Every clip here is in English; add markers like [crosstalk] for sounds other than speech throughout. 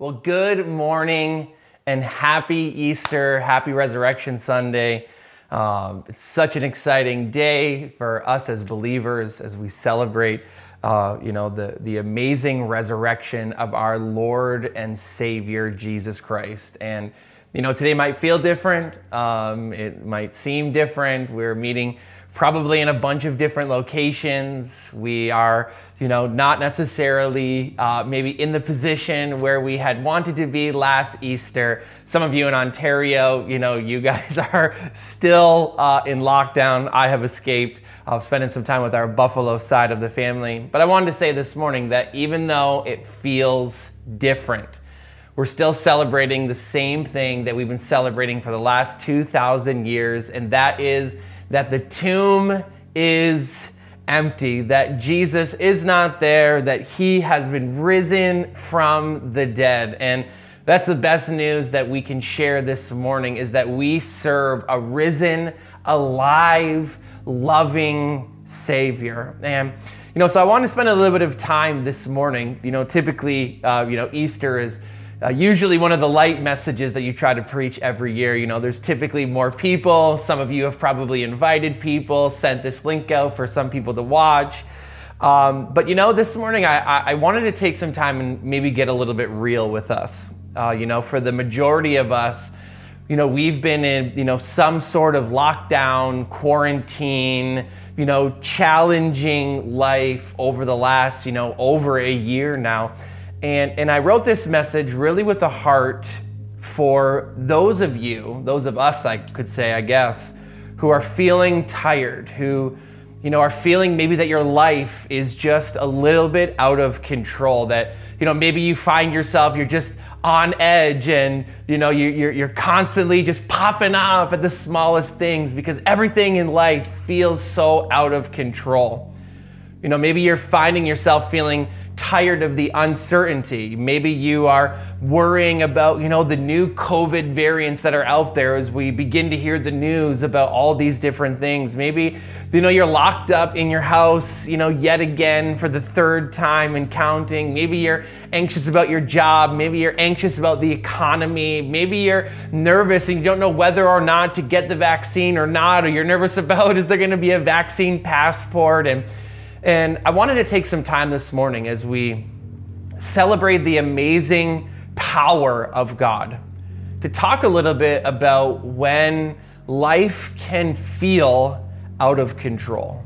Well, good morning and happy Easter, happy Resurrection Sunday. Um, it's such an exciting day for us as believers as we celebrate, uh, you know, the, the amazing resurrection of our Lord and Savior Jesus Christ. And, you know, today might feel different. Um, it might seem different. We're meeting probably in a bunch of different locations. We are, you know, not necessarily uh, maybe in the position where we had wanted to be last Easter. Some of you in Ontario, you know, you [laughs] guys are still uh, in lockdown. I have escaped. I'm spending some time with our Buffalo side of the family. But I wanted to say this morning that even though it feels different, we're still celebrating the same thing that we've been celebrating for the last 2,000 years, and that is that the tomb is empty, that Jesus is not there, that he has been risen from the dead. And that's the best news that we can share this morning is that we serve a risen, alive, loving Savior. And you know, so I want to spend a little bit of time this morning. You know, typically, uh, you know, Easter is uh, usually one of the light messages that you try to preach every year. You know, there's typically more people. Some of you have probably invited people, sent this link out for some people to watch. Um, but you know, this morning I, I, wanted to take some time and maybe get a little bit real with us. Uh, you know, for the majority of us, you know, we've been in, you know, some sort of lockdown, quarantine, you know, challenging life over the last, you know, over a year now. And, and I wrote this message really with a heart for those of you, those of us, I could say, I guess, who are feeling tired, who, you know, are feeling maybe that your life is just a little bit out of control, that, you know, maybe you find yourself, you're just on edge and, you know, you're, you're constantly just popping off at the smallest things because everything in life feels so out of control. You know, maybe you're finding yourself feeling tired of the uncertainty. Maybe you are worrying about, you know, the new COVID variants that are out there as we begin to hear the news about all these different things. Maybe, you know, you're locked up in your house, you know, yet again for the third time and counting. Maybe you're anxious about your job. Maybe you're anxious about the economy. Maybe you're nervous and you don't know whether or not to get the vaccine or not, or you're nervous [laughs] about is there going to be a vaccine passport and and I wanted to take some time this morning as we celebrate the amazing power of God to talk a little bit about when life can feel out of control.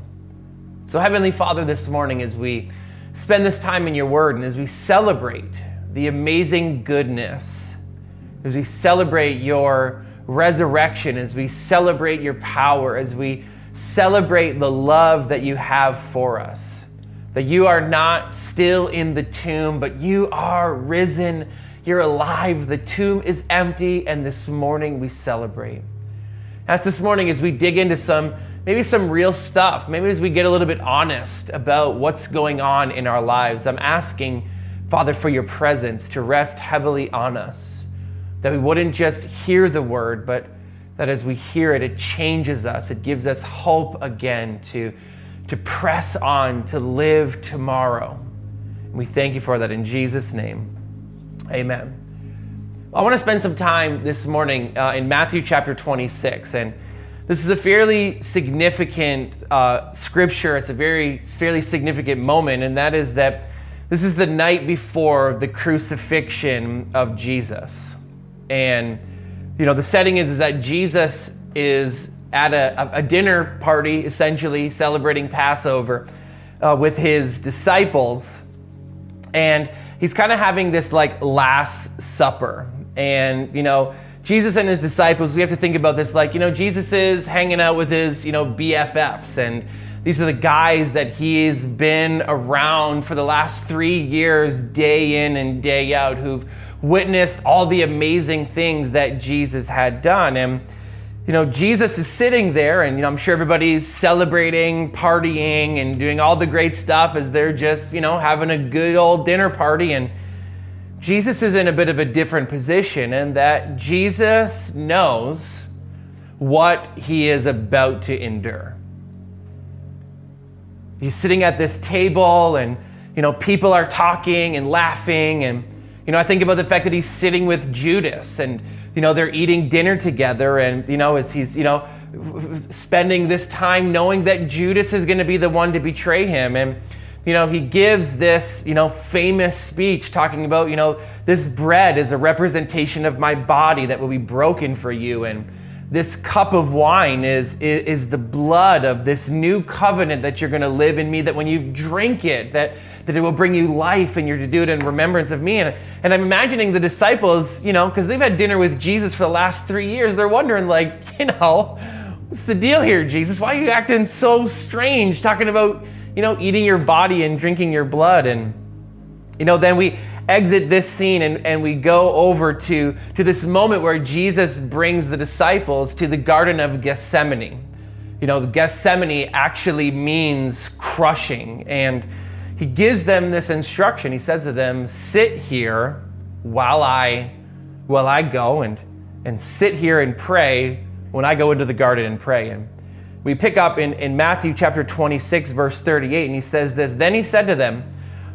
So, Heavenly Father, this morning, as we spend this time in your word and as we celebrate the amazing goodness, as we celebrate your resurrection, as we celebrate your power, as we celebrate the love that you have for us. That you are not still in the tomb, but you are risen. You're alive. The tomb is empty, and this morning we celebrate. As this morning, as we dig into some, maybe some real stuff, maybe as we get a little bit honest about what's going on in our lives, I'm asking, Father, for your presence to rest heavily on us. That we wouldn't just hear the word, but that as we hear it, it changes us. It gives us hope again to, to press on, to live tomorrow. And we thank you for that in Jesus' name. Amen. I want to spend some time this morning uh, in Matthew chapter 26. And this is a fairly significant uh, scripture. It's a very fairly significant moment, and that is that this is the night before the crucifixion of Jesus. And you know, the setting is, is that Jesus is at a, a dinner party, essentially celebrating Passover uh, with his disciples. And he's kind of having this like Last Supper. And, you know, Jesus and his disciples, we have to think about this like, you know, Jesus is hanging out with his, you know, BFFs. And these are the guys that he's been around for the last three years, day in and day out, who've witnessed all the amazing things that Jesus had done. And, you know, Jesus is sitting there, and, you know, I'm sure everybody's celebrating, partying, and doing all the great stuff as they're just, you know, having a good old dinner party. And Jesus is in a bit of a different position in that Jesus knows what he is about to endure. He's sitting at this table, and, you know, people are talking and laughing, and You know, I think about the fact that he's sitting with Judas and, you know, they're eating dinner together and, you know, as he's, you know, spending this time knowing that Judas is going to be the one to betray him. And, you know, he gives this, you know, famous speech talking about, you know, this bread is a representation of my body that will be broken for you. And, this cup of wine is, is, is, the blood of this new covenant that you're going to live in me, that when you drink it, that, that it will bring you life and you're to do it in remembrance of me. And, and I'm imagining the disciples, you know, because they've had dinner with Jesus for the last three years, they're wondering, like, [laughs] you know, what's the deal here, Jesus? Why are you acting so strange, talking about, you know, eating your body and drinking your blood? And, you know, then we exit this scene and, and we go over to, to this moment where Jesus brings the disciples to the Garden of Gethsemane. You know, Gethsemane actually means crushing. And he gives them this instruction. He says to them, Sit here while I, while I go and, and sit here and pray when I go into the garden and pray. And we pick up in, in Matthew chapter 26, verse 38, and he says this Then he said to them,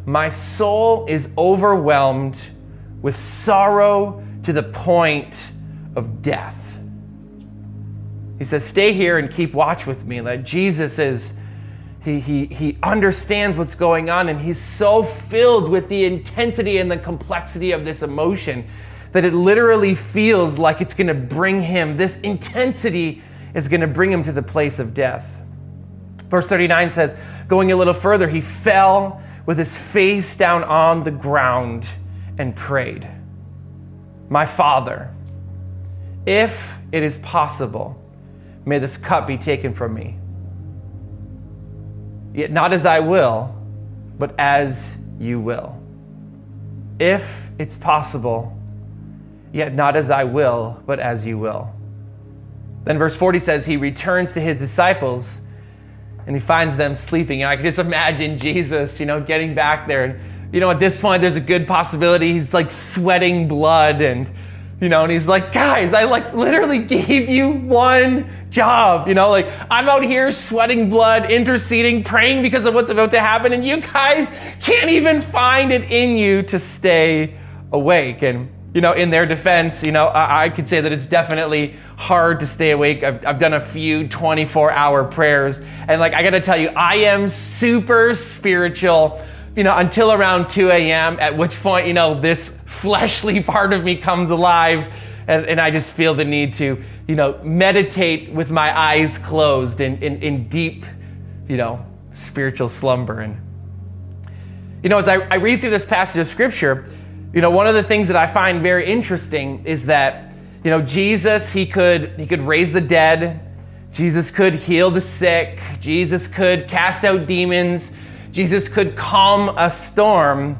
my soul is overwhelmed with sorrow to the point of death. He says, Stay here and keep watch with me. That Jesus is, he, he, he understands what's going on, and he's so filled with the intensity and the complexity of this emotion that it literally feels like it's going to bring him, this intensity is going to bring him to the place of death. Verse 39 says, Going a little further, he fell with his face down on the ground and prayed, My Father, if it is possible, may this cup be taken from me. Yet not as I will, but as you will. If it's possible, yet not as I will, but as you will. Then verse 40 says, He returns to his disciples and he finds them sleeping. And I can just imagine Jesus, you know, getting back there. And, you know, at this point, there's a good possibility he's like sweating blood and, you know, and he's like, guys, I like literally gave you one job. You know, like I'm out here sweating blood, interceding, praying because of what's about to happen, and you guys can't even find it in you to stay awake. And you know, in their defense, you know, I, I, could say that it's definitely hard to stay awake. I've, I've done a few 24 hour prayers. And like, I gotta tell you, I am super spiritual, you know, until around 2 a.m., at which point, you know, this fleshly [laughs] part of me comes alive. And, and I just feel the need to, you know, meditate with my eyes closed in, in, in deep, you know, spiritual slumber. And, you know, as I, I read through this passage of scripture, you know, one of the things that I find very interesting is that, you know, Jesus, he could he could raise the dead, Jesus could heal the sick, Jesus could cast out demons, Jesus could calm a storm.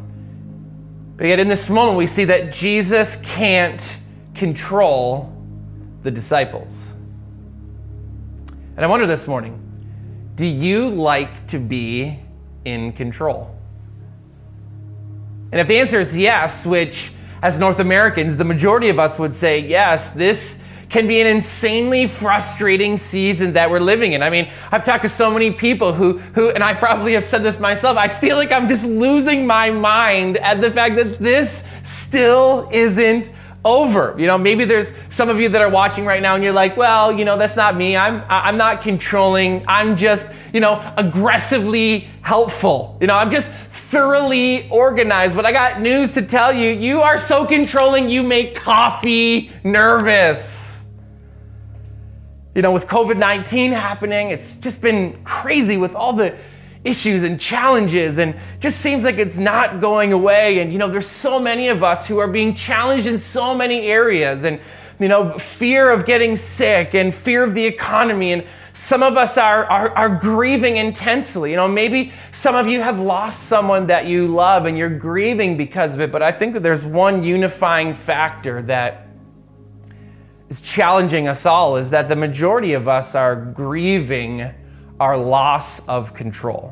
But yet in this moment we see that Jesus can't control the disciples. And I wonder this morning, do you like to be in control? And if the answer is yes, which as North Americans, the majority of us would say yes, this can be an insanely frustrating season that we're living in. I mean, I've talked to so many people who, who, and I probably have said this myself, I feel like I'm just losing my mind at the fact that this still isn't over. You know, maybe there's some of you that are watching right now and you're like, well, you know, that's not me. I'm I'm not controlling. I'm just, you know, aggressively helpful. You know, I'm just thoroughly organized. But I got news to tell you. You are so controlling, you make coffee nervous. You know, with COVID 19 happening, it's just been crazy with all the issues and challenges and just seems like it's not going away. And you know there's so many of us who are being challenged in so many areas and you know fear of getting sick and fear of the economy and some of us are, are, are grieving intensely. You know maybe some of you have lost someone that you love and you're grieving because of it but i think that there's one unifying factor that is challenging us all is that the majority of us are grieving our loss of control.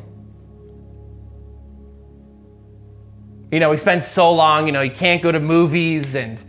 You know, we spend so long, you know, you can't go to movies and,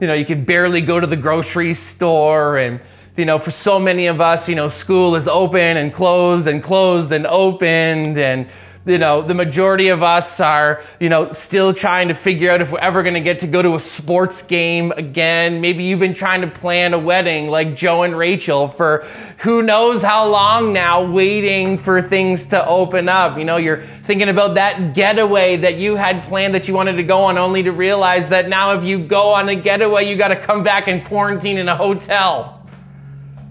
you know, you can barely go to the grocery store. And, you know, for so many of us, you know, school is open and closed and closed and opened. And, you know, the majority of us are, you know, still trying to figure out if we're ever going to get to go to a sports game again. Maybe you've been trying to plan a wedding like Joe and Rachel for who knows how long now, waiting for things to open up. You know, you're thinking about that getaway that you had planned that you wanted to go on, only to realize that now if you go on a getaway, you got to come back and quarantine in a hotel.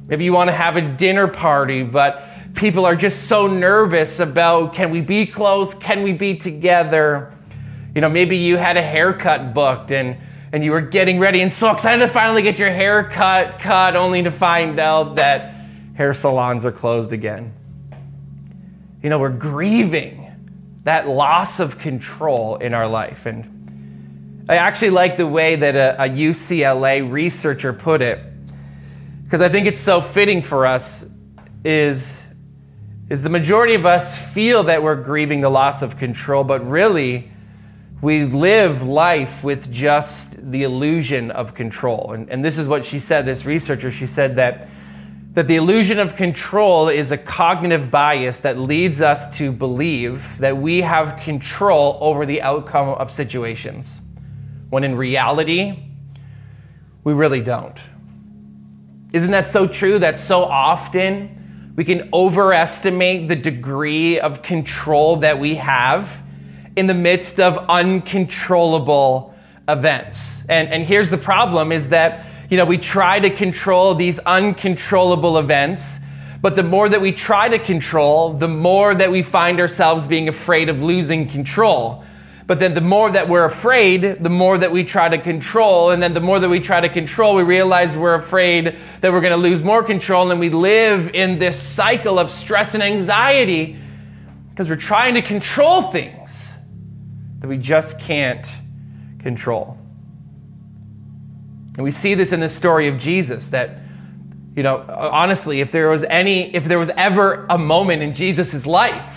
Maybe you want to have a dinner party, but people are just so nervous about can we be close? Can we be together? You know, maybe you had a haircut booked and and you were getting ready and so excited to finally get your haircut cut only to find out that hair salons are closed again. You know, we're grieving that loss of control in our life. And I actually like the way that a, a UCLA researcher put it because I think it's so fitting for us is is the majority of us feel that we're grieving the loss of control, but really, we live life with just the illusion of control. And, and this is what she said, this researcher, she said that, that the illusion of control is a cognitive bias that leads us to believe that we have control over the outcome of situations, when in reality, we really don't. Isn't that so true that so often we can overestimate the degree of control that we have in the midst of uncontrollable events. And, and here's the problem is that, you know, we try to control these uncontrollable events, but the more that we try to control, the more that we find ourselves being afraid of losing control. But then the more that we're afraid, the more that we try to control. And then the more that we try to control, we realize we're afraid that we're going to lose more control. And we live in this cycle of stress and anxiety because we're trying to control things that we just can't control. And we see this in the story of Jesus that, you know, honestly, if there was any, if there was ever a moment in Jesus' life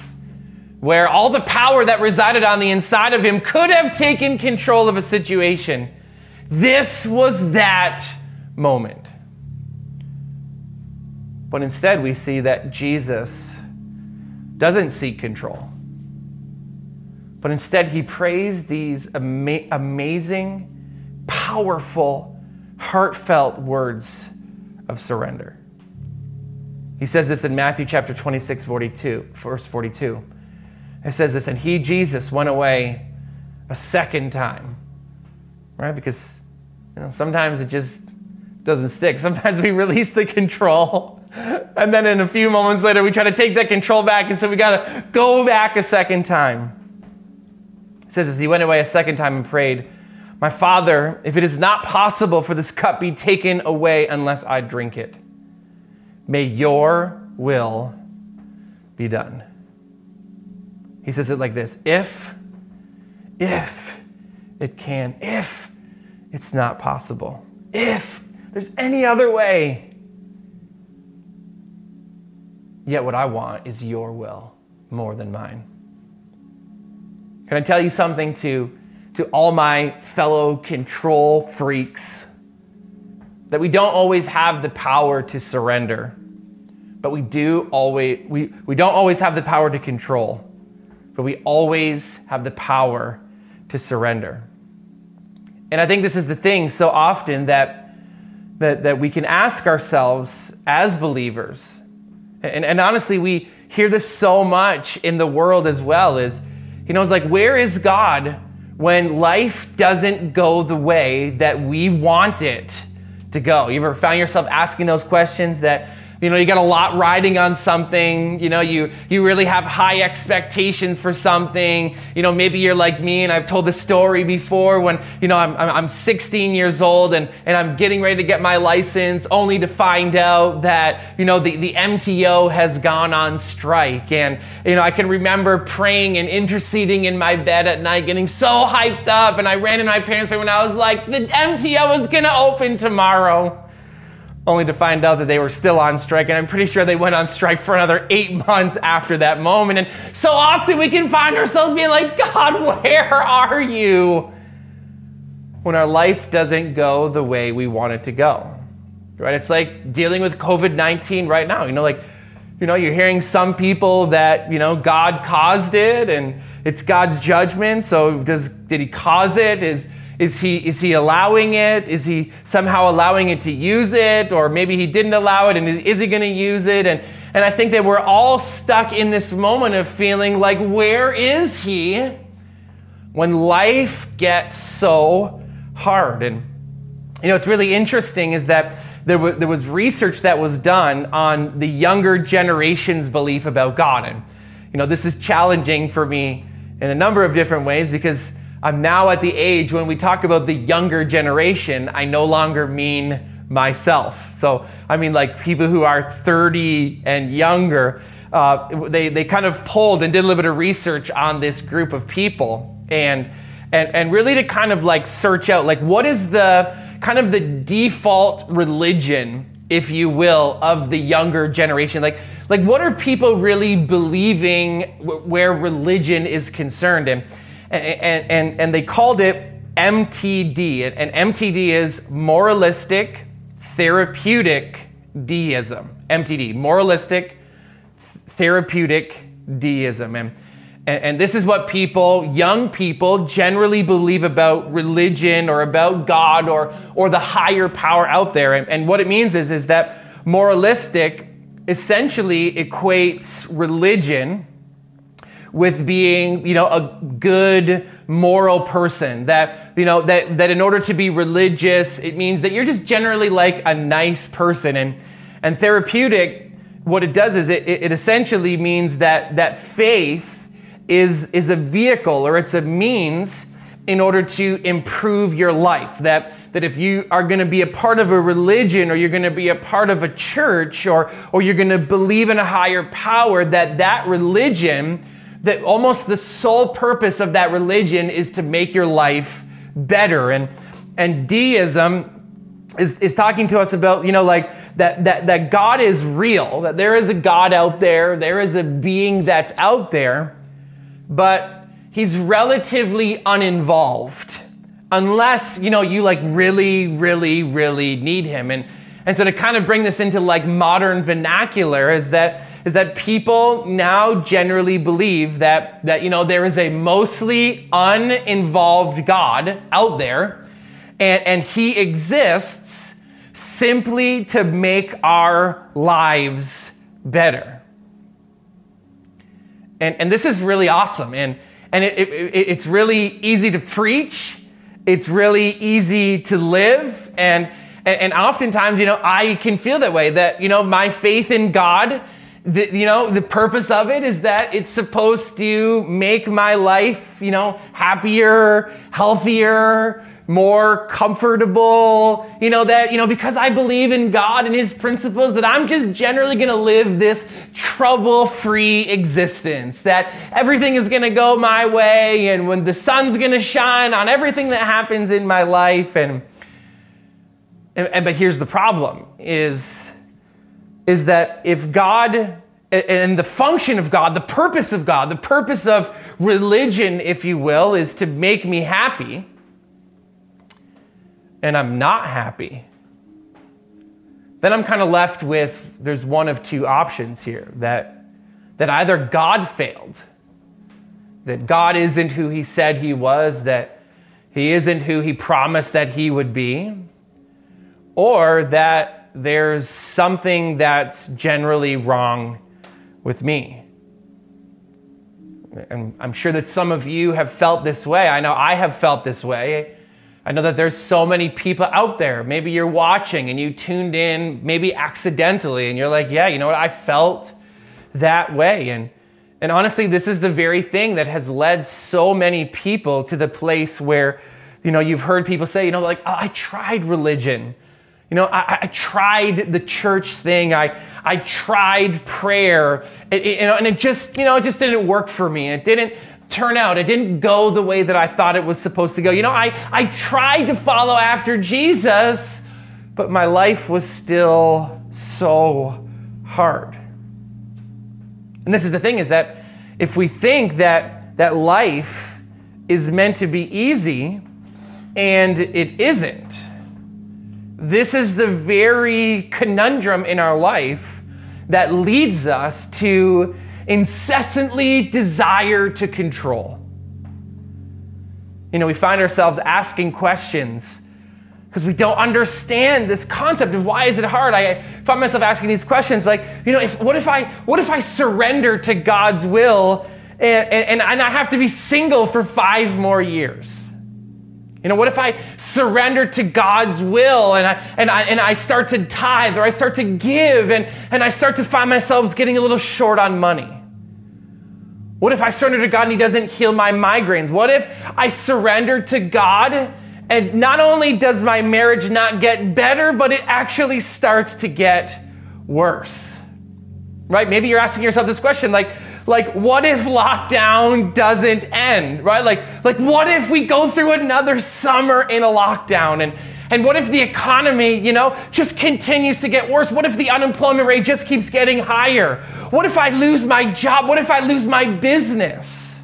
where all the power that resided on the inside of him could have taken control of a situation. This was that moment. But instead, we see that Jesus doesn't seek control. But instead, he prays these ama- amazing, powerful, heartfelt words of surrender. He says this in Matthew chapter 26, 42, verse 42. It says this, and he, Jesus, went away a second time. Right? Because you know, sometimes it just doesn't stick. [laughs] Sometimes we release the control. And then in a few moments later, we try to take that control back. And so we got to go back a second time. It says this, he went away a second time and prayed, My Father, if it is not possible for this cup be taken away unless I drink it, may your will be done. He says it like this If, if it can, if it's not possible, if there's any other way. Yet what I want is your will more than mine. Can I tell you something to, to all my fellow control freaks? That we don't always have the power to surrender, but we do always we, we don't always have the power to control but we always have the power to surrender. And I think this is the thing so often that, that, that we can ask ourselves as believers, and, and honestly, we hear this so much in the world as well, is, you know, it's like, where is God when life doesn't go the way that we want it to go? You ever found yourself asking those questions that you know, you got a lot riding on something. You know, you, you really have high expectations for something. You know, maybe you're like me, and I've told this story before when, you know, I'm, I'm 16 years old and, and I'm getting ready to get my license only to find out that, you know, the, the MTO has gone on strike. And, you know, I can remember praying and interceding in my bed at night, getting so hyped up. And I ran in my parents' room and I was like, the MTO is going to open tomorrow only to find out that they were still on strike. And I'm pretty sure they went on strike for another eight [laughs] months after that moment. And so often we can find ourselves being like, God, [laughs] where are you? When our life doesn't go the way we want it to go. Right? It's like dealing with COVID 19 right now. You know, like You know, you're hearing some people that, you know, God caused it and it's God's judgment. So does did he cause it? Is is he is he allowing it? Is he somehow allowing it to use it? Or maybe he didn't allow it and is, is he going to use it? And and I think that we're all stuck in this moment of feeling like where is he when life gets so hard? And you know, it's really interesting is that there was, there was research that was done on the younger generation's belief about God. And, you know, this is challenging for me in a number of different ways because I'm now at the age when we talk about the younger generation, I no longer mean myself. So, I mean, like people who are 30 and younger, uh, they, they kind of pulled and did a little bit of research on this group of people and, and, and really to kind of like search out, like, what is the, kind of the default religion, if you will, of the younger generation. Like, like what are people really believing where religion is concerned? And, and, and, and they called it MTD. And MTD is moralistic therapeutic deism. MTD, moralistic therapeutic deism. And and, and this is what people, young people, generally believe about religion or about God or, or the higher power out there. And, and what it means is, is that moralistic essentially equates religion with being, you know, a good moral person. That, you know, that, that in order to be religious, it means that you're just generally like a nice person. And, and therapeutic, what it does is it, it essentially means that, that faith is, is a vehicle or it's a means in order to improve your life. That, that if you are going to be a part of a religion or you're going to be a part of a church or, or you're going to believe in a higher power, that that religion, that almost the sole purpose of that religion is to make your life better. And, and deism is, is talking to us about, you know, like that, that, that God is real, that there is a God out there, there is a being that's out there but he's relatively uninvolved unless, you know, you like really, really, really need him. And, and so to kind of bring this into like modern vernacular is that is that people now generally believe that that you know there is a mostly uninvolved God out there and, and he exists simply to make our lives better. And, and this is really awesome. And, and it, it, it's really easy to preach, it's really easy to live. And, and, and oftentimes, you know, I can feel that way that, you know, my faith in God. The, you know the purpose of it is that it's supposed to make my life you know happier healthier more comfortable, you know, that, you know, because I believe in God and His principles, that I'm just generally gonna live this trouble free existence, that everything is gonna go my way, and when the sun's gonna shine on everything that happens in my life. And, and, and but here's the problem is, is that if God and the function of God, the purpose of God, the purpose of religion, if you will, is to make me happy and I'm not happy, then I'm kind of left with there's one of two options here that, that either God failed, that God isn't who he said he was, that he isn't who he promised that he would be, or that there's something that's generally wrong with me. And I'm sure that some of you have felt this way. I know I have felt this way. I know that there's so many people out there. Maybe you're watching and you tuned in, maybe accidentally, and you're like, yeah, you know what? I felt that way. And, and honestly, this is the very thing that has led so many people to the place where, you know, you've heard people say, you know, like, oh, I tried religion. You know, I, I, tried the church thing. I, I tried prayer. It, it, you know, and it just, you know, it just didn't work for me. It didn't, turn out. It didn't go the way that I thought it was supposed to go. You know, I, I tried to follow after Jesus, but my life was still so hard. And this is the thing is that if we think that that life is meant to be easy and it isn't, this is the very conundrum in our life that leads us to incessantly desire to control. You know, we find ourselves asking questions because we don't understand this concept of why is it hard. I find myself asking these questions like, you know, if, what if I what if I surrender to God's will and, and, and I have to be single for five more years? You know, what if I surrender to God's will and I, and I, and I start to tithe or I start to give and, and I start to find myself getting a little short on money? What if I surrender to God and He doesn't heal my migraines? What if I surrender to God and not only does my marriage not get better, but it actually starts to get worse? Right? Maybe you're asking yourself this question like, like what if lockdown doesn't end right like like what if we go through another summer in a lockdown and and what if the economy, you know, just continues to get worse? What if the unemployment rate just keeps getting higher? What if I lose my job? What if I lose my business?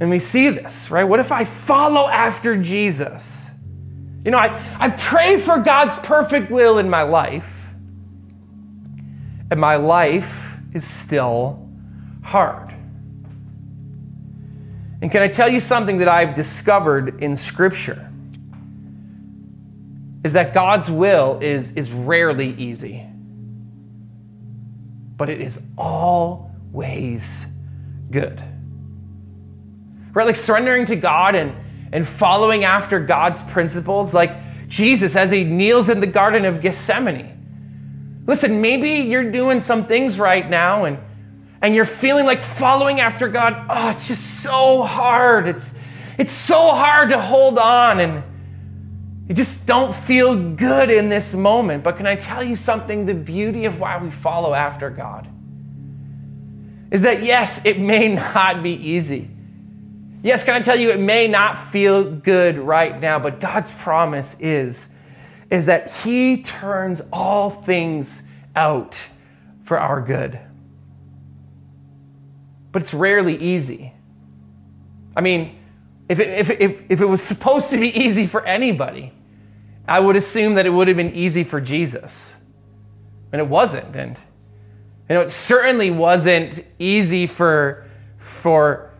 And we see this, right? What if I follow after Jesus? You know, I, I pray for God's perfect will in my life, and my life is still hard. And can I tell you something that I've discovered in Scripture? Is that God's will is, is rarely easy, but it is always good. Right? Like surrendering to God and, and following after God's principles, like Jesus as he kneels in the Garden of Gethsemane Listen, maybe you're doing some things right now and, and you're feeling like following after God. Oh, it's just so hard. It's, it's so hard to hold on and you just don't feel good in this moment. But can I tell you something? The beauty of why we follow after God is that, yes, it may [laughs] not be easy. Yes, can I tell you, it may not feel good right now, but God's promise is is that He turns all things out for our good. But it's rarely easy. I mean, if it, if, if, if it was supposed to be easy for anybody, I would assume that it would have been easy for Jesus. And it wasn't. And you know, it certainly wasn't easy for, for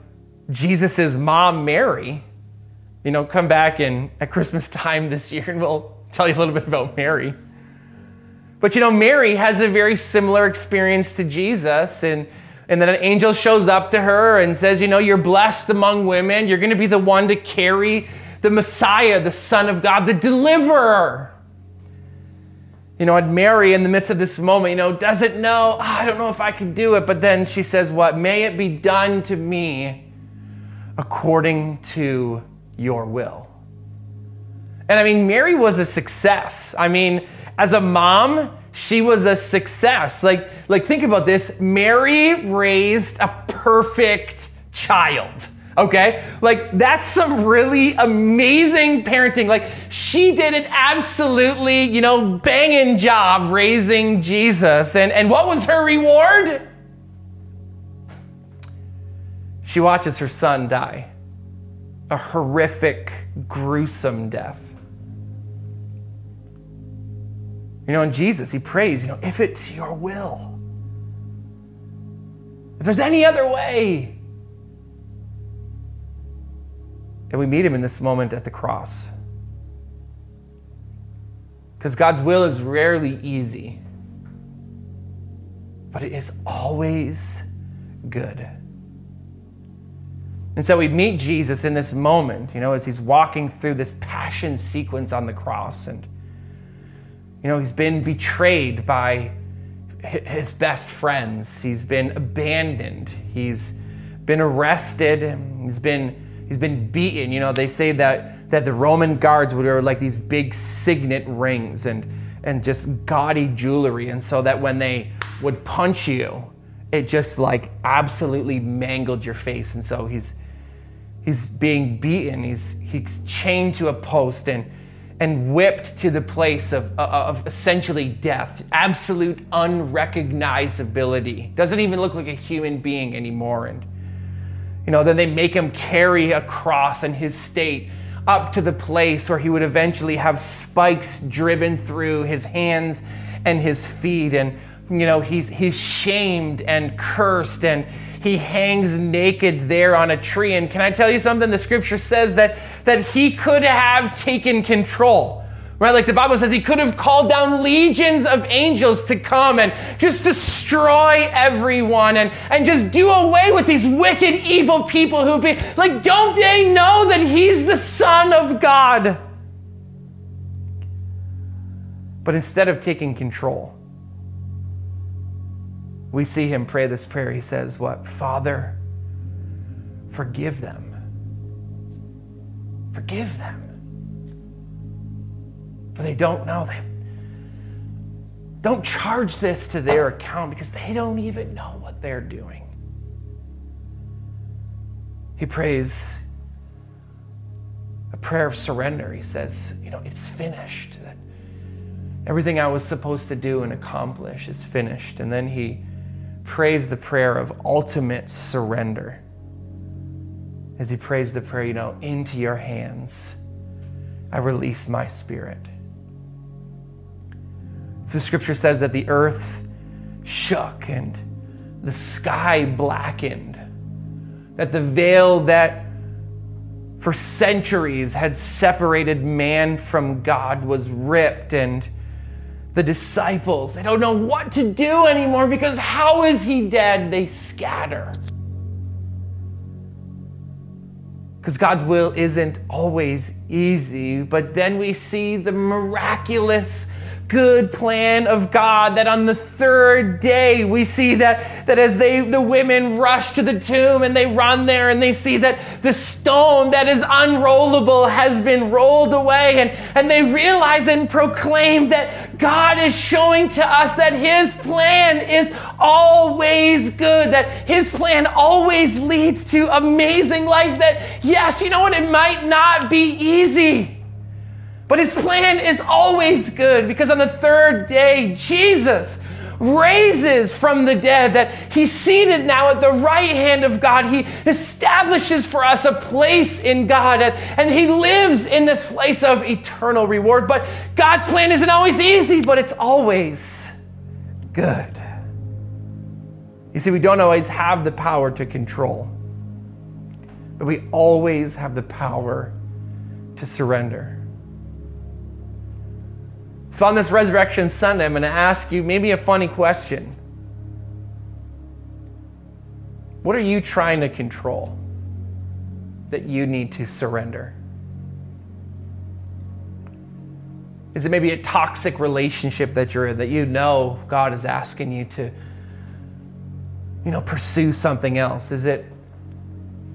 Jesus' mom, Mary. You know, come back in at Christmas [laughs] time this year and we'll tell you a little bit about Mary. But you know, Mary has a very similar experience to Jesus, and, and then an angel shows up to her and says, You know, you're blessed among women. You're going to be the one to carry the Messiah, the Son of God, the deliverer. You know, and Mary, in the midst of this moment, you know, doesn't know, oh, I don't know if I can do it. But then she says, What? May it be done to me according to your will. And I mean, Mary was a success. I mean, as a mom, she was a success. Like, like think about this. Mary raised a perfect child. Okay? Like, that's some really amazing parenting. Like, she did an absolutely, you know, banging job raising Jesus. And, and what was her reward? She watches her son die. A horrific, gruesome death. You know, in Jesus, he prays, you know, if it's your will, if there's any other way. And we meet him in this moment at the cross. Because God's will is rarely easy, but it is always good. And so we meet Jesus in this moment, you know, as he's walking through this passion sequence on the cross. And you know, he's been betrayed by his best friends. He's been abandoned. He's been arrested. He's been he's been beaten. You know, they say that that the Roman guards would wear like these big signet rings and and just gaudy jewelry, and so that when they would punch you, it just like absolutely mangled your face. And so he's he's being beaten. He's he's chained to a post and and whipped to the place of, uh, of essentially death, absolute unrecognizability. Doesn't even look like a human being anymore. And, you know, then they make him carry a cross in his state up to the place where he would eventually have spikes driven through his hands and his feet. And, you know, he's, he's shamed and cursed and he hangs naked there on a tree. And can I tell you something? The scripture says that, that he could have taken control. Right? Like the Bible says, he could have called down legions of angels to come and just destroy everyone and, and just do away with these wicked, evil people who be like, don't they know that he's the Son of God? But instead of taking control, we see him pray this prayer. He says, What? Father, forgive them. Forgive them. For they don't know. They don't charge this to their account because they don't even know what they're doing. He prays a prayer of surrender. He says, You know, it's finished. Everything I was supposed to do and accomplish is finished. And then he prays the prayer of ultimate surrender. As he prays the prayer, you know, into your hands, I release my spirit. So scripture says that the earth shook and the sky blackened, that the veil that for centuries had separated man from God was ripped and the disciples. They don't know what to do anymore because how is he dead? They scatter. Because God's will isn't always easy, but then we see the miraculous good plan of God that on the third day we see that, that as they the women rush to the tomb and they run there and they see that the stone that is unrollable has been rolled away and, and they realize and proclaim that God is showing to us that his plan is always good, that his plan always leads to amazing life, that yes, you know what, it might not be easy. But his plan is always good because on the third day, Jesus raises from the dead, that he's seated now at the right hand of God. He establishes for us a place in God, and he lives in this place of eternal reward. But God's plan isn't always easy, but it's always good. You see, we don't always have the power to control, but we always have the power to surrender. So, on this Resurrection Sunday, I'm going to ask you maybe a funny question. What are you trying to control that you need to surrender? Is it maybe a toxic relationship that you're in that you know God is asking you to, you know, pursue something else? Is it,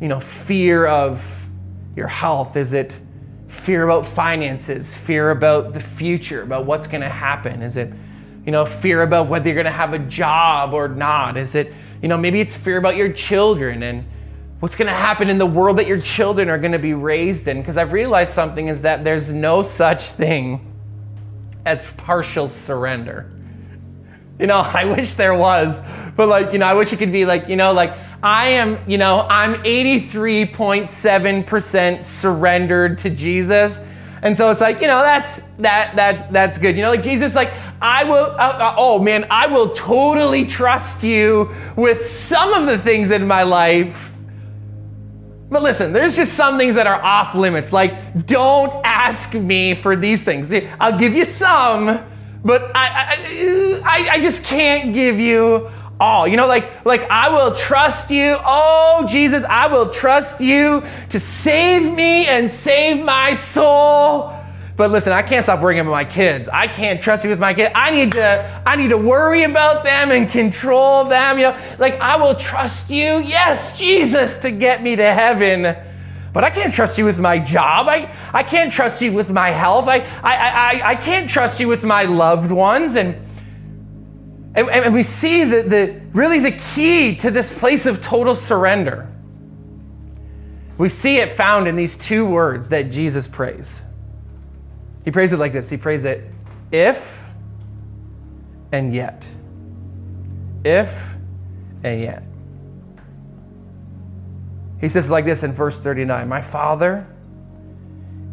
you know, fear of your health? Is it fear about finances, fear about the future, about what's going to happen? Is it, you know, fear about whether you're going to have a job or not? Is it, you know, maybe it's fear about your children and what's going to happen in the world that your children are going to be raised in? Because I've realized something is that there's no such thing as partial surrender. You know, [laughs] I wish there was, but like, you know, I wish it could be like, you know, like, I am, you know, I'm 83.7% surrendered to Jesus. And so it's like, you know, that's that that's that's good. You know, like Jesus like, I will uh, uh, oh man, I will totally trust you with some of the things in my life. But listen, there's just some things that are off limits. Like, don't ask me for these things. I'll give you some, but I, I, I, I just can't give you all. You know, like, like I will trust you. Oh, Jesus, I will trust you to save me and save my soul. But listen, I can't stop worrying about my kids. I can't trust you with my kids. I need to, I need to worry about them and control them. You know, like I will trust you, yes, Jesus, to get me to heaven. But I can't trust you with my job. I, I can't trust you with my health. I, I, I, I can't trust you with my loved ones. And and, and we see the, the, really the key to this place of total surrender. We see it found in these two words that Jesus prays. He prays it like this He prays it, if and yet. If and yet. He says like this in verse 39 My Father,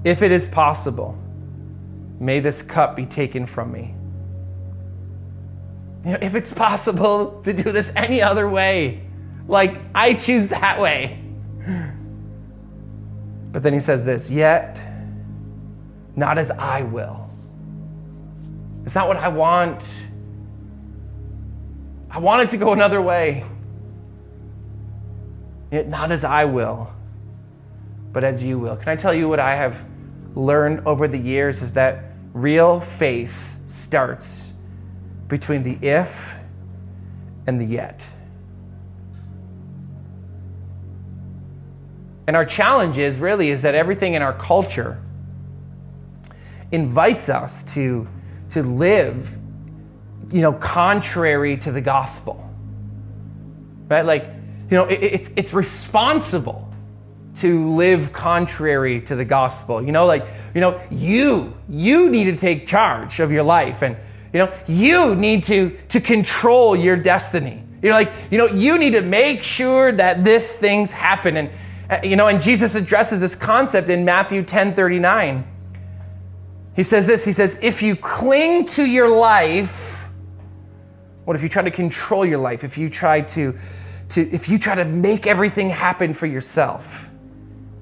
if it is possible, may this cup be taken from me. You know, if it's possible to do this any other way, like I choose that way. But then he says this, yet not as I will. It's not what I want. I wanted to go another way. Yet not as I will, but as you will. Can I tell you what I have learned over the years is that real faith starts between the if and the yet. And our challenge is really is that everything in our culture invites us to, to live, you know, contrary to the gospel. Right? Like, you know, it, it's, it's responsible to live contrary to the gospel. You know, like, you know, you, you need to take charge of your life and, you know, you need to, to control your destiny. You know, like, you know, you need to make sure that this thing's happen. And, uh, you know, and Jesus addresses this concept in Matthew 10 39. He says this He says, If you cling to your life, what if you try to control your life? If you try to, to if you try to make everything happen for yourself,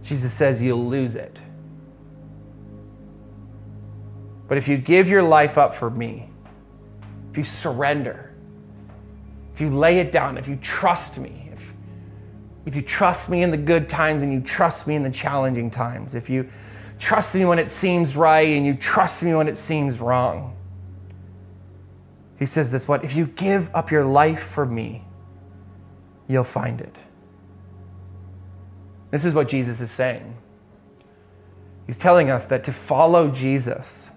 Jesus says you'll lose it. But if you give your life up for me, if you surrender, if you lay it down, if you trust me, if if you trust me in the good times and you trust me in the challenging times, if you trust me when it seems right and you trust me when it seems wrong. He says this what? If you give up your life for me, you'll find it. This is what Jesus is saying. He's telling us that to follow Jesus,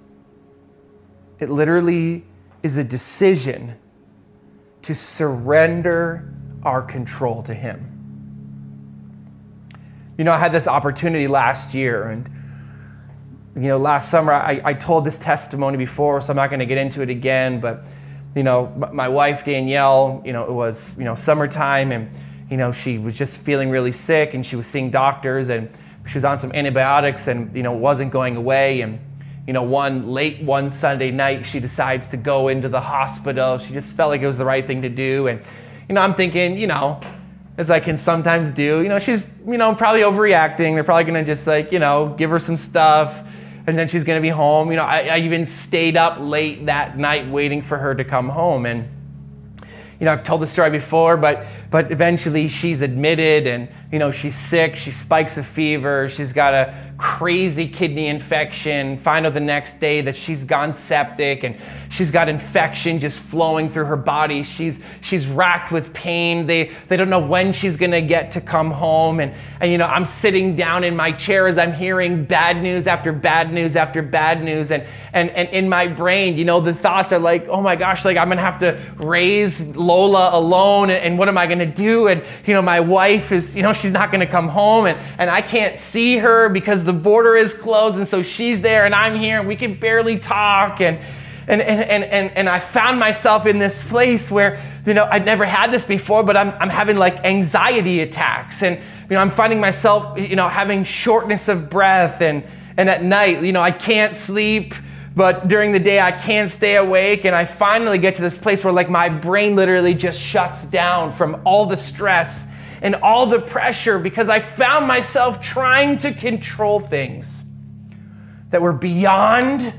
it literally is a decision to surrender our control to Him. You know, I had this opportunity last year, and you know, last summer I, I told this testimony before, so I'm not going to get into it again. But you know, my wife Danielle, you know, it was you know summertime, and you know she was just feeling really sick, and she was seeing doctors, and she was on some antibiotics, and you know, wasn't going away, and you know, one late one Sunday night, she decides to go into the hospital. She just felt like it was the right thing to do, and you know, I'm thinking, you know, as I can sometimes do. You know, she's, you know, probably overreacting. They're probably gonna just like, you know, give her some stuff and then she's gonna be home. You know, I, I even stayed up late that night waiting for her to come home. And, you know, I've told the story before, but but eventually she's admitted and, you know, she's sick, she spikes a fever, she's got a crazy kidney infection. Find out the next day that she's gone septic and she's got infection just flowing through her body. She's she's racked with pain. They they don't know when she's gonna get to come home. And and you know, I'm sitting down in my chair as I'm hearing bad news after bad news after bad news. And and and in my brain, you know, the thoughts are like, oh my gosh, like I'm gonna have to raise Lola alone and, and what am I gonna do? And you know, my wife is, you know, she's not gonna come home and, and I can't see her because the the border is closed, and so she's there, and I'm here, and we can barely talk. And, and, and, and, and, and I found myself in this place where, you know, I'd never had this before, but I'm, I'm having like anxiety attacks. And, you know, I'm finding myself, you know, having shortness of breath. And, and at night, you know, I can't sleep, but during the day, I can't stay awake. And I finally get to this place where, like, my brain literally just shuts down from all the stress and all the pressure because I found myself trying to control things that were beyond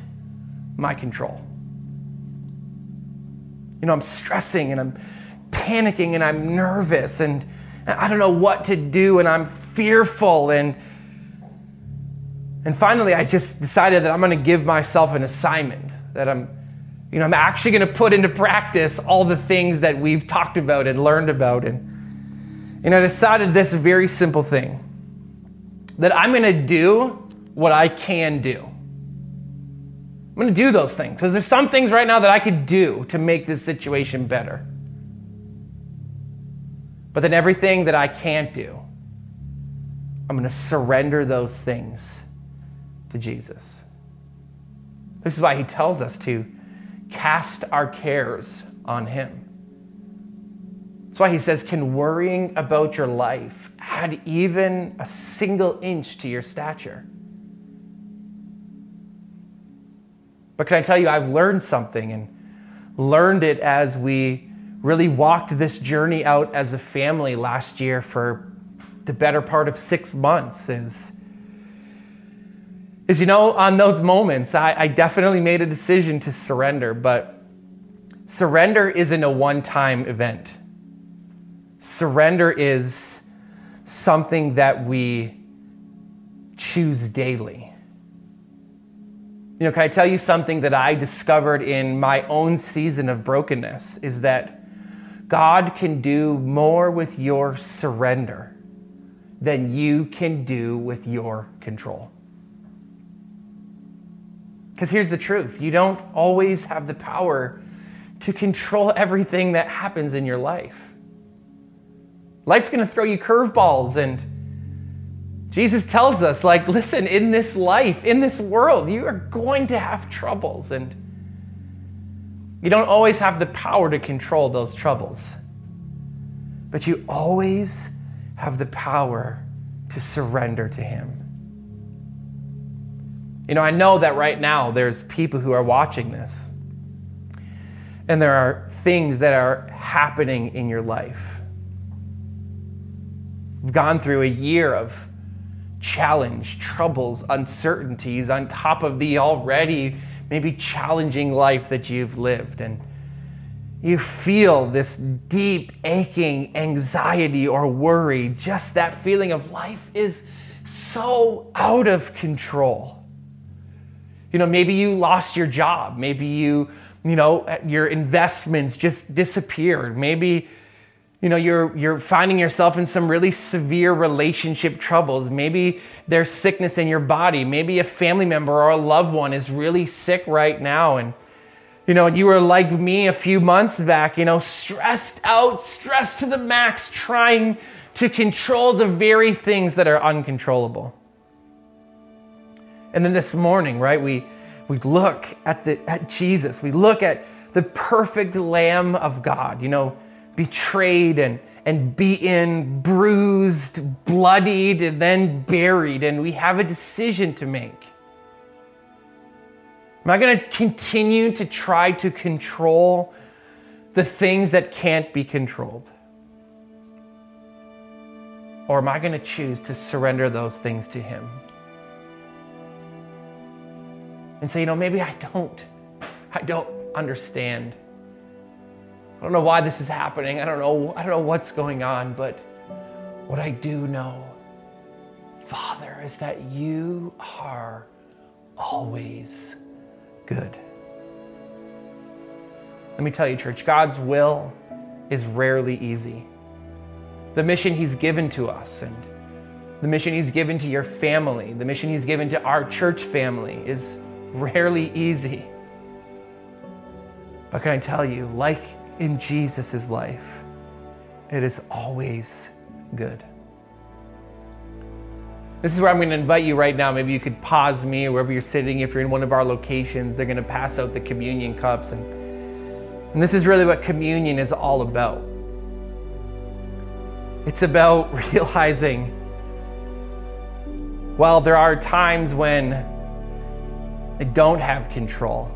my control. You know, I'm stressing and I'm panicking and I'm nervous and, I don't know what to do and I'm fearful and and finally I just decided that I'm going to give myself an assignment that I'm you know I'm actually going to put into practice all the things that we've talked about and learned about and and I decided this very simple thing that I'm going to do what I can do. I'm going to do those things because there's some things right now that I could do to make this situation better. But then everything that I can't do, I'm going to surrender those things to Jesus. This is why he tells us to cast our cares on him. That's why he says, Can worrying about your life add even a single inch to your stature? But can I tell you, I've learned something. And learned it as we really walked this journey out as a family last year for the better part of six months is is you know on those moments I, I definitely made a decision to surrender but surrender isn't a one-time event. Surrender is something that we choose daily. You know can i tell you something that i discovered in my own season of brokenness? Is that god can do more with your surrender than you can do with your control because here's the truth you don't always have the power to control everything that happens in your life. Life's going to throw you curveballs and Jesus tells us like listen in this life, in this world, you are going to have troubles and you don't always have the power to control those troubles. But you always have the power to surrender to him. You know, I know that right now there's people who are watching this, and there are things that are happening in your life. We've gone through a year of challenge, troubles, uncertainties on top of the already maybe challenging life that you've lived. And you feel this deep, aching anxiety or worry, just that feeling of life is so out of control. You know, maybe you lost your job. Maybe you, you know, your investments just disappeared. Maybe, you know, you're, you're finding yourself in some really severe relationship troubles. Maybe there's sickness in your body. Maybe a family member or a loved one is really sick right now. And, you know, you were like me a few months back, you know, stressed out, stressed to the max, trying to control the very things that are uncontrollable. And then this morning, right, we, we look at, the, at Jesus. We look at the perfect Lamb of God, you know, betrayed and, and beaten, bruised, bloodied, and then buried. And we have a decision to make. Am I going to continue to try to control the things that can't be controlled? Or am I going to choose to surrender those things to Him? And say, you know, maybe I don't, I don't understand. I don't know why this is happening. I don't know, I don't know what's going on, but what I do know, Father, is that you are always good. Let me tell you, church, God's will is rarely easy. The mission He's given to us and the mission He's given to your family, the mission He's given to our church family is rarely easy. But can I tell you, like in Jesus' life, it is always good. This is where I'm going to invite you right now. Maybe you could pause me wherever you're sitting. If you're in one of our locations, they're going to pass out the communion cups. And, and this is really what communion is all about. It's about [laughs] realizing while there are times when I don't have control.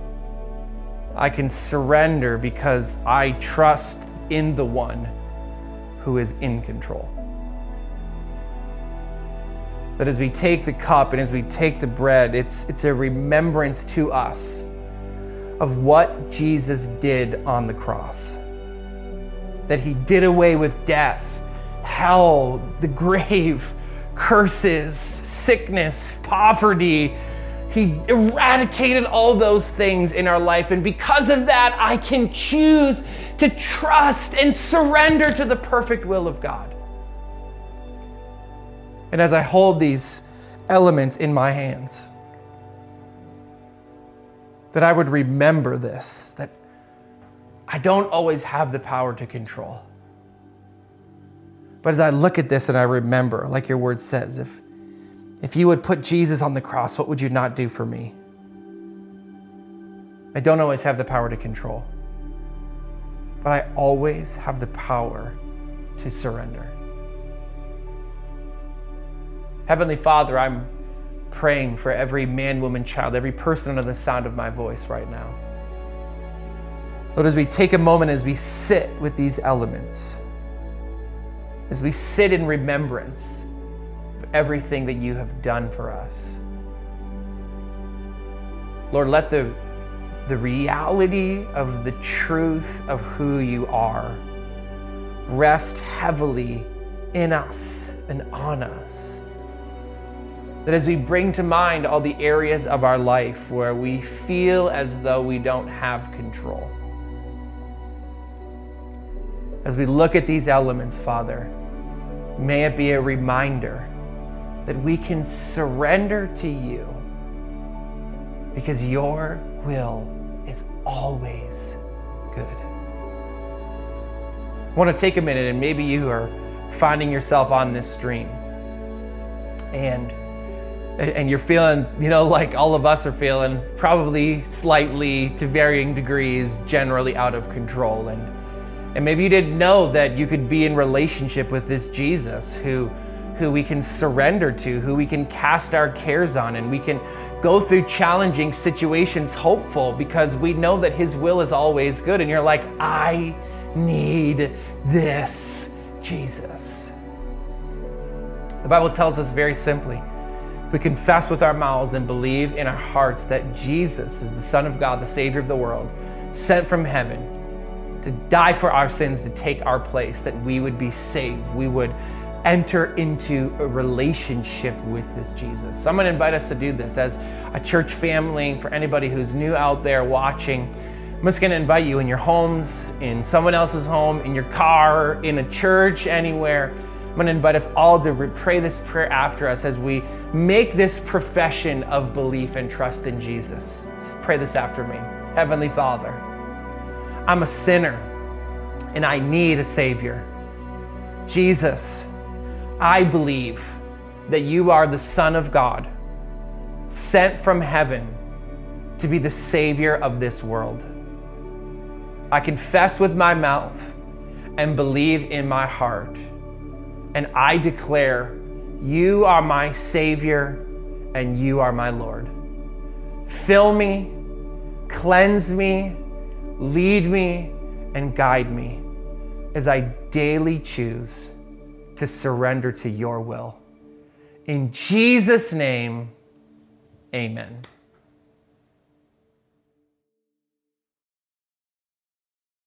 I can surrender because I trust in the one who is in control. That as we take the cup and as we take the bread, it's, it's a remembrance to us of what Jesus did on the cross. That he did away with death, hell, the [laughs] grave, curses, sickness, poverty, he eradicated all those things in our life. And because of that, I can choose to trust and surrender to the perfect will of God. And as I hold these elements in my hands, that I would remember this that I don't always have the power to control. But as I look at this and I remember, like your word says, if if you would put Jesus on the cross, what would you not do for me? I don't always have the power to control, but I always have the power to surrender. Heavenly Father, I'm praying for every man, woman, child, every person under the sound of my voice right now. Lord, as we take a moment, as we sit with these elements, as we sit in remembrance everything that you have done for us. Lord, let the, the reality of the truth of who you are rest heavily in us and on us. That as we bring to mind all the areas of our life where we feel as though we don't have control, as we look at these elements, Father, may it be a reminder that we can surrender to you because your will is always good. I want to take a minute, and maybe you are finding yourself on this stream and and you're feeling, you know, like all of us are feeling, probably slightly to varying degrees, generally out of control. And and maybe you didn't know that you could be in relationship with this Jesus who who we can surrender to, who we can cast our cares on, and we can go through challenging situations hopeful because we know that His will is always good. And you're like, I need this Jesus. The Bible tells us very simply if we confess with our mouths and believe in our hearts that Jesus is the Son of God, the Savior of the world, sent from heaven to die for our sins, to take our place, that we would be saved. We would enter into a relationship with this Jesus. So I'm going to invite us to do this as a church family. For anybody who's new out there watching, I'm just going to invite you in your homes, in someone else's home, in your car, in a church, anywhere. I'm going to invite us all to pray this prayer after us as we make this profession of belief and trust in Jesus. pray this after me. Heavenly Father, I'm a sinner and I need a Savior. Jesus, I believe that you are the Son of God, sent from heaven to be the Savior of this world. I confess with my mouth and believe in my heart, and I declare, You are my Savior and you are my Lord. Fill me, cleanse me, lead me, and guide me as I daily choose to surrender to your will. In Jesus' name, amen.